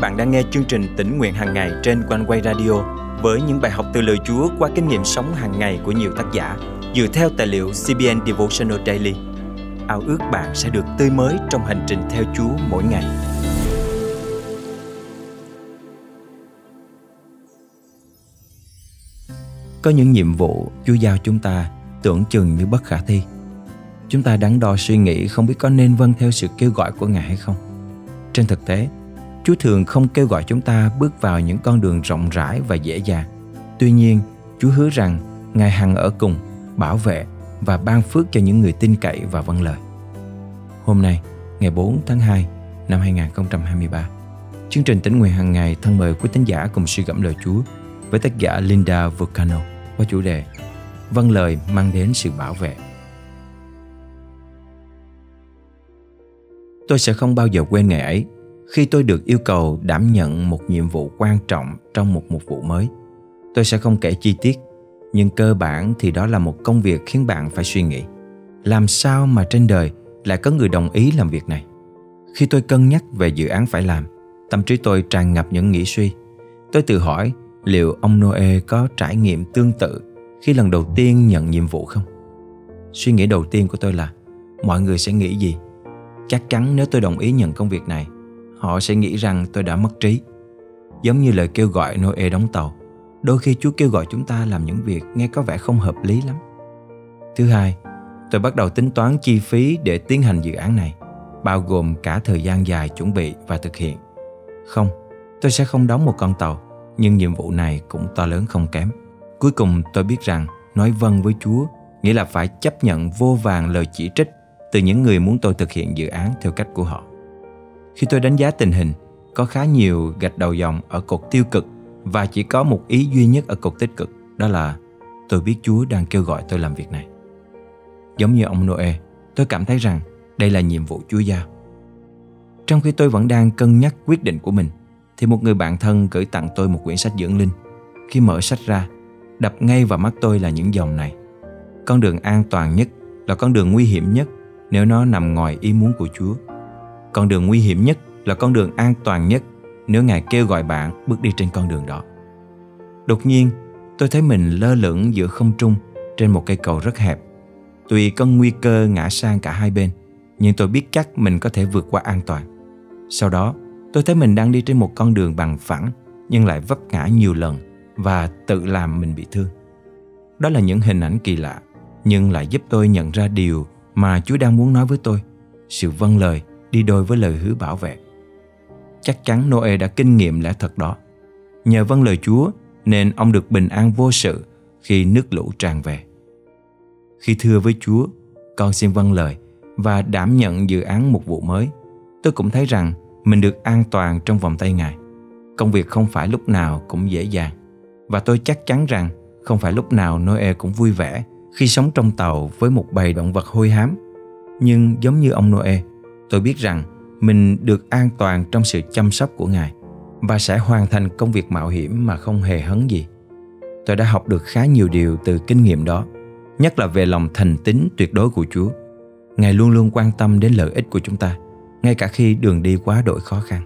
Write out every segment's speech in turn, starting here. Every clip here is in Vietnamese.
bạn đang nghe chương trình tỉnh nguyện hàng ngày trên quanh quay radio với những bài học từ lời Chúa qua kinh nghiệm sống hàng ngày của nhiều tác giả dựa theo tài liệu CBN Devotional Daily. Ao ước bạn sẽ được tươi mới trong hành trình theo Chúa mỗi ngày. Có những nhiệm vụ Chúa giao chúng ta tưởng chừng như bất khả thi. Chúng ta đắn đo suy nghĩ không biết có nên vâng theo sự kêu gọi của Ngài hay không. Trên thực tế, Chúa thường không kêu gọi chúng ta bước vào những con đường rộng rãi và dễ dàng. Tuy nhiên, Chúa hứa rằng Ngài hằng ở cùng, bảo vệ và ban phước cho những người tin cậy và vâng lời. Hôm nay, ngày 4 tháng 2 năm 2023, chương trình tỉnh nguyện hàng ngày thân mời quý tín giả cùng suy gẫm lời Chúa với tác giả Linda Vulcano qua chủ đề Vâng lời mang đến sự bảo vệ. Tôi sẽ không bao giờ quên ngày ấy khi tôi được yêu cầu đảm nhận một nhiệm vụ quan trọng trong một mục vụ mới, tôi sẽ không kể chi tiết, nhưng cơ bản thì đó là một công việc khiến bạn phải suy nghĩ. Làm sao mà trên đời lại có người đồng ý làm việc này? Khi tôi cân nhắc về dự án phải làm, tâm trí tôi tràn ngập những nghĩ suy. Tôi tự hỏi liệu ông noe có trải nghiệm tương tự khi lần đầu tiên nhận nhiệm vụ không? Suy nghĩ đầu tiên của tôi là, mọi người sẽ nghĩ gì? Chắc chắn nếu tôi đồng ý nhận công việc này họ sẽ nghĩ rằng tôi đã mất trí. Giống như lời kêu gọi Noe đóng tàu, đôi khi Chúa kêu gọi chúng ta làm những việc nghe có vẻ không hợp lý lắm. Thứ hai, tôi bắt đầu tính toán chi phí để tiến hành dự án này, bao gồm cả thời gian dài chuẩn bị và thực hiện. Không, tôi sẽ không đóng một con tàu, nhưng nhiệm vụ này cũng to lớn không kém. Cuối cùng tôi biết rằng nói vâng với Chúa nghĩa là phải chấp nhận vô vàng lời chỉ trích từ những người muốn tôi thực hiện dự án theo cách của họ. Khi tôi đánh giá tình hình, có khá nhiều gạch đầu dòng ở cột tiêu cực và chỉ có một ý duy nhất ở cột tích cực, đó là tôi biết Chúa đang kêu gọi tôi làm việc này. Giống như ông Noe, tôi cảm thấy rằng đây là nhiệm vụ Chúa giao. Trong khi tôi vẫn đang cân nhắc quyết định của mình, thì một người bạn thân gửi tặng tôi một quyển sách dưỡng linh. Khi mở sách ra, đập ngay vào mắt tôi là những dòng này. Con đường an toàn nhất là con đường nguy hiểm nhất nếu nó nằm ngoài ý muốn của Chúa. Con đường nguy hiểm nhất là con đường an toàn nhất nếu Ngài kêu gọi bạn bước đi trên con đường đó. Đột nhiên, tôi thấy mình lơ lửng giữa không trung trên một cây cầu rất hẹp. Tuy có nguy cơ ngã sang cả hai bên, nhưng tôi biết chắc mình có thể vượt qua an toàn. Sau đó, tôi thấy mình đang đi trên một con đường bằng phẳng nhưng lại vấp ngã nhiều lần và tự làm mình bị thương. Đó là những hình ảnh kỳ lạ, nhưng lại giúp tôi nhận ra điều mà Chúa đang muốn nói với tôi. Sự vâng lời đi đôi với lời hứa bảo vệ. Chắc chắn Noe đã kinh nghiệm lẽ thật đó. Nhờ vâng lời Chúa nên ông được bình an vô sự khi nước lũ tràn về. Khi thưa với Chúa, con xin vâng lời và đảm nhận dự án một vụ mới, tôi cũng thấy rằng mình được an toàn trong vòng tay Ngài. Công việc không phải lúc nào cũng dễ dàng và tôi chắc chắn rằng không phải lúc nào Noe cũng vui vẻ khi sống trong tàu với một bầy động vật hôi hám. Nhưng giống như ông Noe, tôi biết rằng mình được an toàn trong sự chăm sóc của ngài và sẽ hoàn thành công việc mạo hiểm mà không hề hấn gì. Tôi đã học được khá nhiều điều từ kinh nghiệm đó, nhất là về lòng thành tín tuyệt đối của chúa. Ngài luôn luôn quan tâm đến lợi ích của chúng ta, ngay cả khi đường đi quá đổi khó khăn.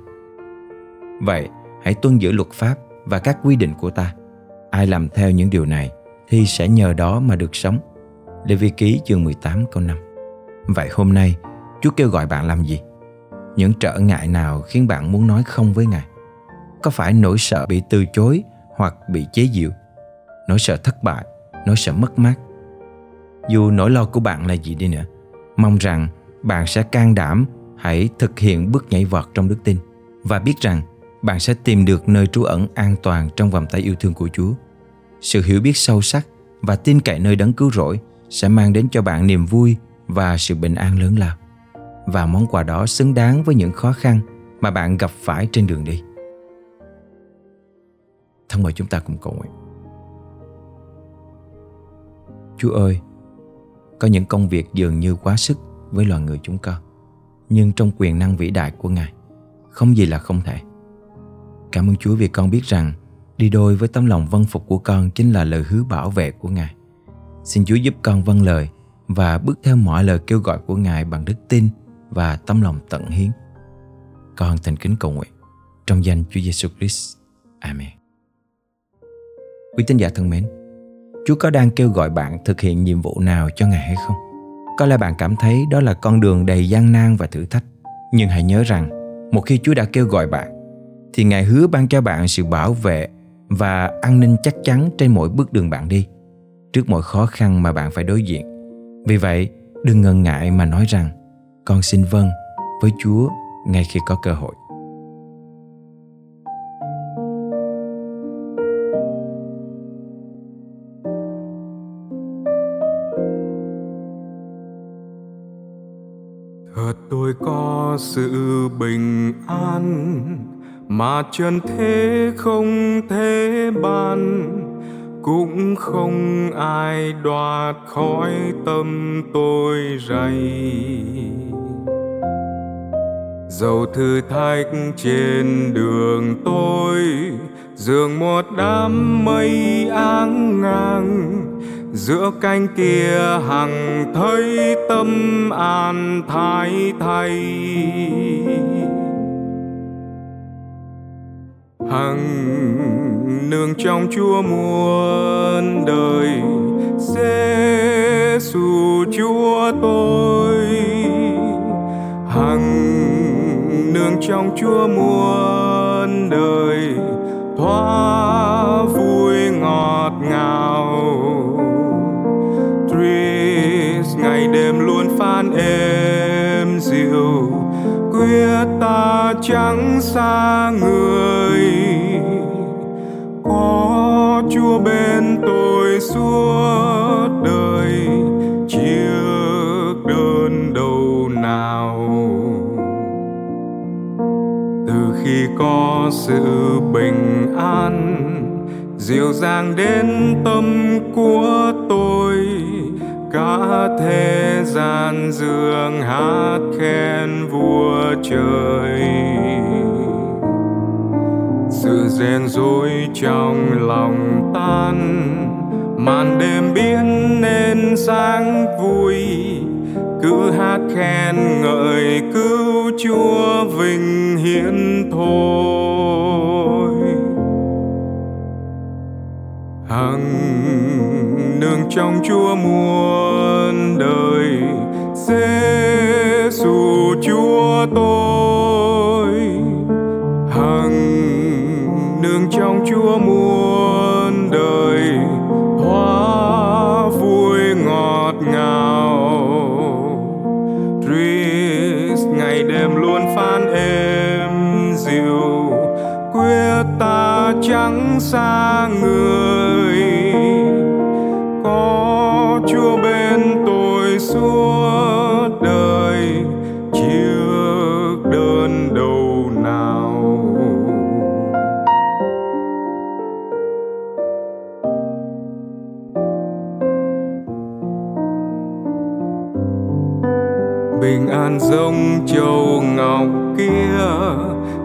Vậy, hãy tuân giữ luật pháp và các quy định của ta. Ai làm theo những điều này thì sẽ nhờ đó mà được sống. Lê Vi Ký chương 18 câu 5 Vậy hôm nay Chúa kêu gọi bạn làm gì? Những trở ngại nào khiến bạn muốn nói không với Ngài? Có phải nỗi sợ bị từ chối hoặc bị chế giễu? Nỗi sợ thất bại, nỗi sợ mất mát? Dù nỗi lo của bạn là gì đi nữa, mong rằng bạn sẽ can đảm hãy thực hiện bước nhảy vọt trong đức tin và biết rằng bạn sẽ tìm được nơi trú ẩn an toàn trong vòng tay yêu thương của Chúa. Sự hiểu biết sâu sắc và tin cậy nơi đấng cứu rỗi sẽ mang đến cho bạn niềm vui và sự bình an lớn lao và món quà đó xứng đáng với những khó khăn mà bạn gặp phải trên đường đi. Thân mời chúng ta cùng cầu nguyện. Chúa ơi, có những công việc dường như quá sức với loài người chúng con, nhưng trong quyền năng vĩ đại của Ngài, không gì là không thể. Cảm ơn Chúa vì con biết rằng đi đôi với tấm lòng vâng phục của con chính là lời hứa bảo vệ của Ngài. Xin Chúa giúp con vâng lời và bước theo mọi lời kêu gọi của Ngài bằng đức tin và tâm lòng tận hiến. Con thành kính cầu nguyện Trong danh Chúa Giêsu Christ. Amen. Quý tín giả thân mến, Chúa có đang kêu gọi bạn thực hiện nhiệm vụ nào cho Ngài hay không? Có lẽ bạn cảm thấy đó là con đường đầy gian nan và thử thách. Nhưng hãy nhớ rằng, một khi Chúa đã kêu gọi bạn, thì Ngài hứa ban cho bạn sự bảo vệ và an ninh chắc chắn trên mỗi bước đường bạn đi, trước mọi khó khăn mà bạn phải đối diện. Vì vậy, đừng ngần ngại mà nói rằng, con xin vâng với Chúa, ngay khi có cơ hội. thật tôi có sự bình an mà trần thế không thể ban cũng không ai đoạt khỏi tâm tôi rầy dầu thử thách trên đường tôi, dường một đám mây áng ngang. Giữa cánh kia hằng thấy tâm an thái thay. Hằng nương trong chúa muôn đời giê xu chúa tôi. Lòng chúa muôn đời hoa vui ngọt ngào. Tris ngày đêm luôn phan êm dịu, quyết ta chẳng xa người. Có chúa bên tôi suốt có sự bình an. Dịu dàng đến tâm của tôi, cả thế gian dường hát khen vua trời. Sự rèn rối trong lòng tan, màn đêm biến nên sáng vui cứ hát khen ngợi cứu chúa vinh hiển thôi. Hằng nương trong chúa muôn đời giê xu chúa tôi. Hằng nương trong chúa muôn xa người.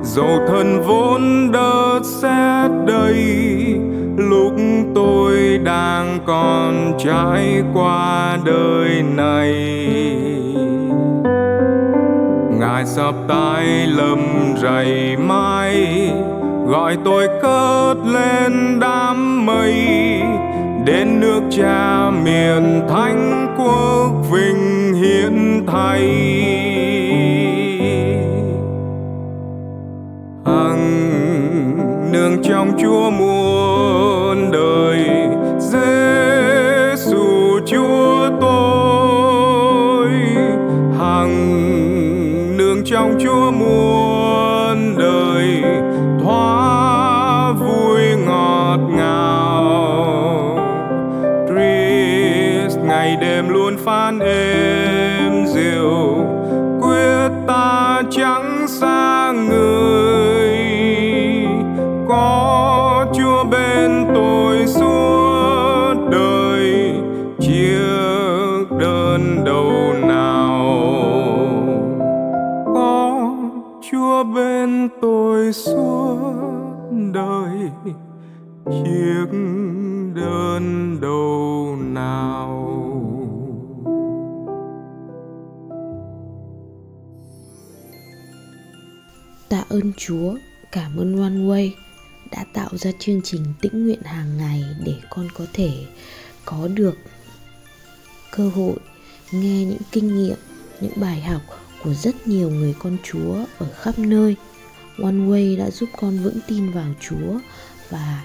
Dầu thân vốn đỡ xét đây, lúc tôi đang còn trải qua đời này. Ngài sắp tay lầm rầy mai gọi tôi cất lên đám mây. Đến nước cha miền thánh quốc vinh hiển thay. Hằng nương trong chúa muôn đời, giê-xu chúa tôi. Hằng, nương trong chúa muôn đời thoa vui ngọt ngào. Christ, ngày đêm luôn phan êm dịu, quyết ta chẳng xa Tạ ơn Chúa, cảm ơn One Way đã tạo ra chương trình tĩnh nguyện hàng ngày để con có thể có được cơ hội nghe những kinh nghiệm, những bài học của rất nhiều người con chúa ở khắp nơi. One way đã giúp con vững tin vào chúa và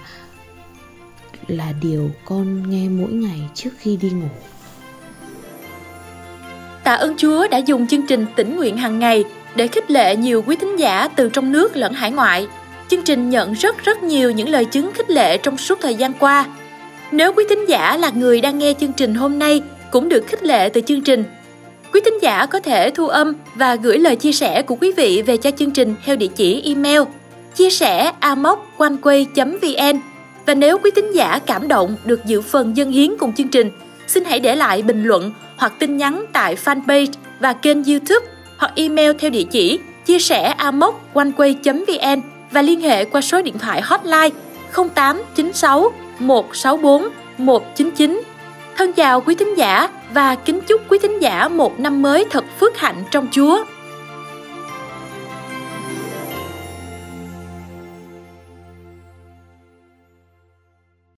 là điều con nghe mỗi ngày trước khi đi ngủ. Tạ ơn chúa đã dùng chương trình tĩnh nguyện hàng ngày để khích lệ nhiều quý thính giả từ trong nước lẫn hải ngoại. Chương trình nhận rất rất nhiều những lời chứng khích lệ trong suốt thời gian qua. Nếu quý thính giả là người đang nghe chương trình hôm nay cũng được khích lệ từ chương trình. Quý thính giả có thể thu âm và gửi lời chia sẻ của quý vị về cho chương trình theo địa chỉ email chia sẻ amoconeway.vn và nếu quý thính giả cảm động được dự phần dân hiến cùng chương trình, xin hãy để lại bình luận hoặc tin nhắn tại fanpage và kênh YouTube hoặc email theo địa chỉ chia sẻ amoconeway.vn và liên hệ qua số điện thoại hotline 0896 164 199 Thân chào quý thính giả và kính chúc quý thính giả một năm mới thật phước hạnh trong Chúa.